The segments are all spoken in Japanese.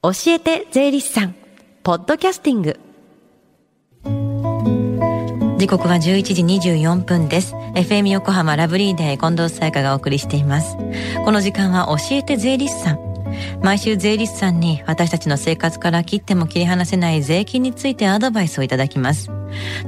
教えて税理士さん。ポッドキャスティング。時刻は11時24分です。FM 横浜ラブリーデー近藤沙耶香がお送りしています。この時間は教えて税理士さん。毎週税理士さんに私たちの生活から切っても切り離せない税金についてアドバイスをいただきます。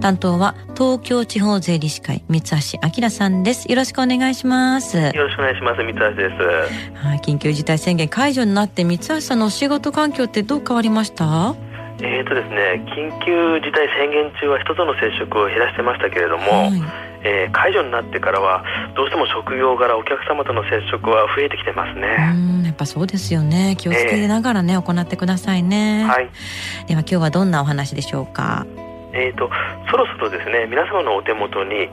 担当は東京地方税理士会三橋明さんです。よろしくお願いします。よろしくお願いします。三橋です。はい緊急事態宣言解除になって三橋さんのお仕事環境ってどう変わりました？えーとですね、緊急事態宣言中は人との接触を減らしてましたけれども、はい、えー、解除になってからはどうしても職業柄お客様との接触は増えてきてますねぱそうですよね。気をつけながらね、えー、行ってくださいね。はい。では今日はどんなお話でしょうか？えーと、そろそろですね皆様のお手元に、え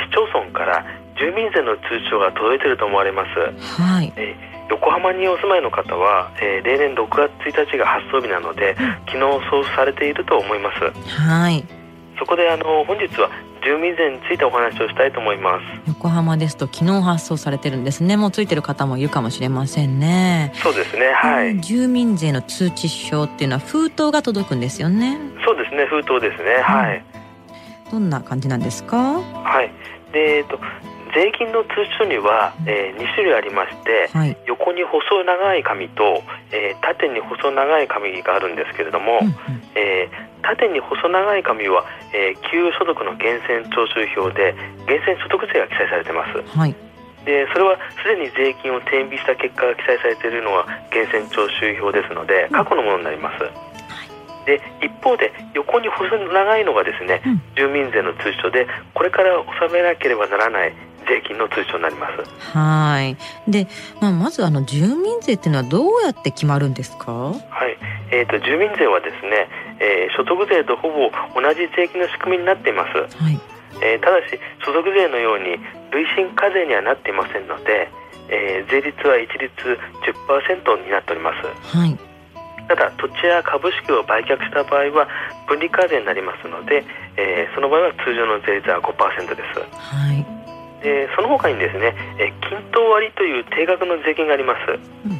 ー、市町村から住民税の通知書が届いていると思われます、はい。えー横浜にお住まいの方は、えー、例年6月1日が発送日なので、うん、昨日送付されていると思います。はい。そこであの本日は住民税についてお話をしたいと思います。横浜ですと昨日発送されてるんですね。もうついてる方もいるかもしれませんね。そうですねはい、住民税の通知書っていうのは封筒が届くんですよね。そうですね封筒ですね、はい、どんな感じなんですか？はい。でえっと税金の通知書には、えー、2種類ありまして、はい、横に細長い紙と、えー、縦に細長い紙があるんですけれども、うんうん、えー、縦に細長い紙は、えー、給与所得の源泉徴収票で源泉所得税が記載されてます。はい。でそれはすでに税金を転引した結果が記載されているのは源泉徴収票ですので過去のものになります。で一方で横に細長いのがですね、うん、住民税の通知書でこれから納めなければならない税金の通知書になります。はい。で、まあ、まずあの住民税っていうのはどうやって決まるんですか？はい。えっ、ー、と住民税はですね、えー、所得税とほぼ同じ税金の仕組みになっています。はい。えー、ただし所得税のように累進課税にはなっていませんので、えー、税率は一律10%になっております。はい。ただ土地や株式を売却した場合は分離課税になりますので、えー、その場合は通常の税率は5%です。はい。でその他にですね、え均等割という定額の税金があります、うん、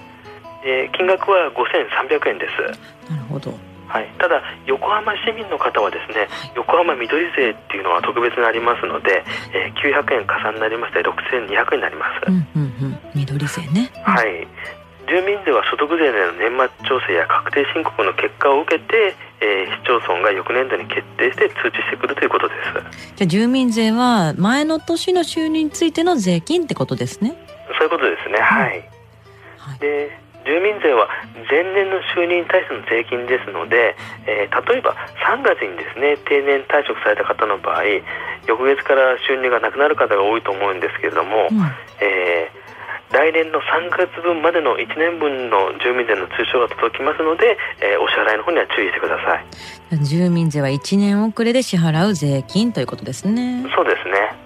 え金額は5300円です。なるほど。はい、ただ横浜市民の方はですね、横浜緑税っていうのは特別にありますので、えー、900円加算になりまして6200円になります、うんうんうん、緑税ね、はい。住民税は所得税での年末調整や確定申告の結果を受けて、えー、市町村が翌年度に決定して通知してくるということです。じゃあ住民税は前の年の収入についての税金ってことですね。そういうことですね、はい、はい、で住民税は前年の収入に対しての税金ですので、えー、例えば3月にですね定年退職された方の場合翌月から収入がなくなる方が多いと思うんですけれども、うん、えー来年の3月分までの1年分の住民税の通帳が届きますので、えー、お支払いの方には注意してください。住民税は1年遅れで支払う税金ということですね。そうですね。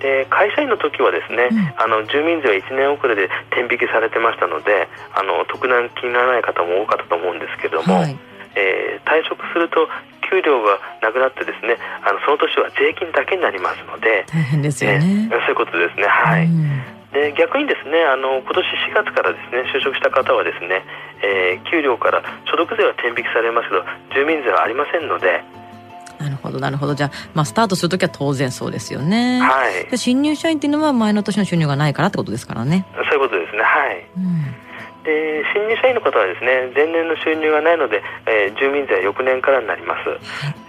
で会社員の時はですね、うん、あの住民税は1年遅れで天引きされてましたのであの特段気にならない方も多かったと思うんですけれども、はい、えー、退職すると給料がなくなってですねあのその年は税金だけになりますので大変ですよね、えー、そういうことですね。はい、うんで逆にですねあの今年4月からですね就職した方はですね、えー、給料から所得税は転引きされますけど住民税はありませんので。なるほどなるほど。じゃあ、まあ、スタートするときは当然そうですよね。はい。新入社員っていうのは前の年の収入がないからってことですからね。そういうことですねはい、うんで新入社員の方はですね前年の収入がないので、えー、住民税は翌年からになります、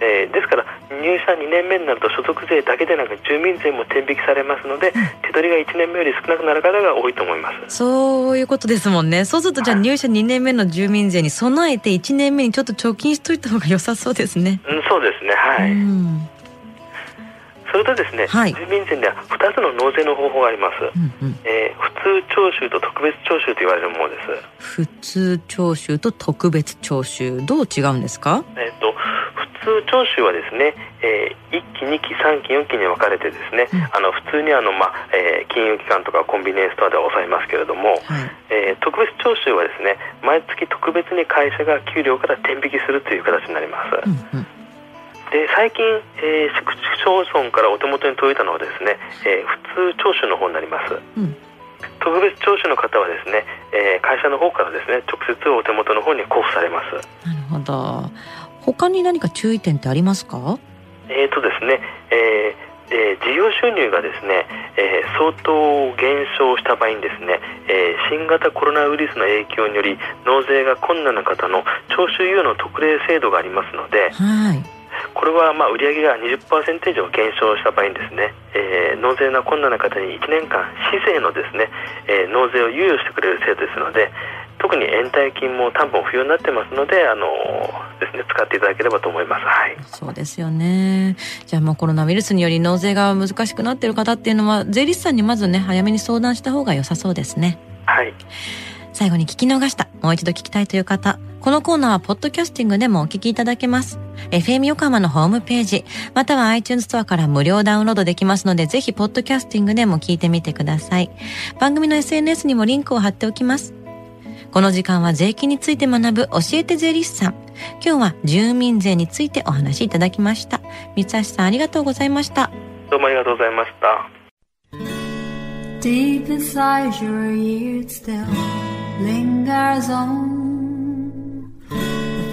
えー、ですから入社2年目になると所得税だけでなく住民税も転引きされますので、手取りが1年目より少なくなる方が多いと思います。そういうことですもんね。そうするとじゃあ入社2年目の住民税に備えて1年目にちょっと貯金しといた方が良さそうですね。うんそうですね。はい、うんそれとですね、はい、住民税では2つの納税の方法があります、うんうん、えー、普通徴収と特別徴収と言われるものです。普通徴収と特別徴収どう違うんですか？えっ、と普通徴収はですね、えー、1期2期3期4期に分かれてですね、うん、あの普通にあの、まあえー、金融機関とかコンビニエンスストアでは抑えますけれども、はい、えー、特別徴収はですね毎月特別に会社が給料から転引きするという形になります、うんうんで最近、えー、市区町村からお手元に届いたのはですね、えー、普通徴収の方になります、うん、特別聴取の方はですね、えー、会社の方からですね直接お手元の方に交付されます。なるほど。他に何か注意点ってありますか？えーとですね、えーえー、事業収入がですね、えー、相当減少した場合にですね、えー、新型コロナウイルスの影響により納税が困難な方の徴収猶予の特例制度がありますので、はい、これはまあ売上が20%以上減少した場合にですね、えー、納税の困難な方に1年間市税のですね、えー、納税を猶予してくれる制度ですので特に延滞金も担保不要になってますのであのですね使っていただければと思います。はい。そうですよね。じゃあもうコロナウイルスにより納税が難しくなっている方っていうのは税理士さんにまずね早めに相談した方が良さそうですね。はい。最後に聞き逃した、もう一度聞きたいという方、このコーナーはポッドキャスティングでもお聞きいただけます。FM 横浜のホームページ、または iTunes ストアから無料ダウンロードできますので、ぜひポッドキャスティングでも聞いてみてください。番組の SNS にもリンクを貼っておきます。この時間は税金について学ぶ教えて税理士さん。今日は住民税についてお話しいただきました。三橋さんありがとうございました。どうもありがとうございました。Deep inside your ears still lingers on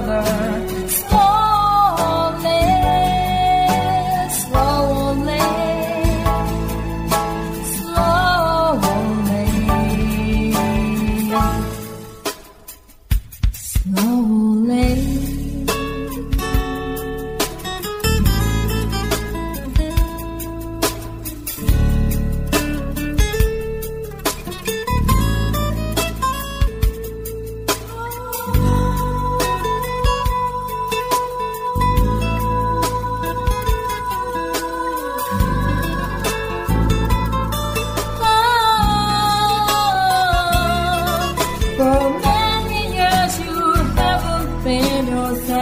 together. windows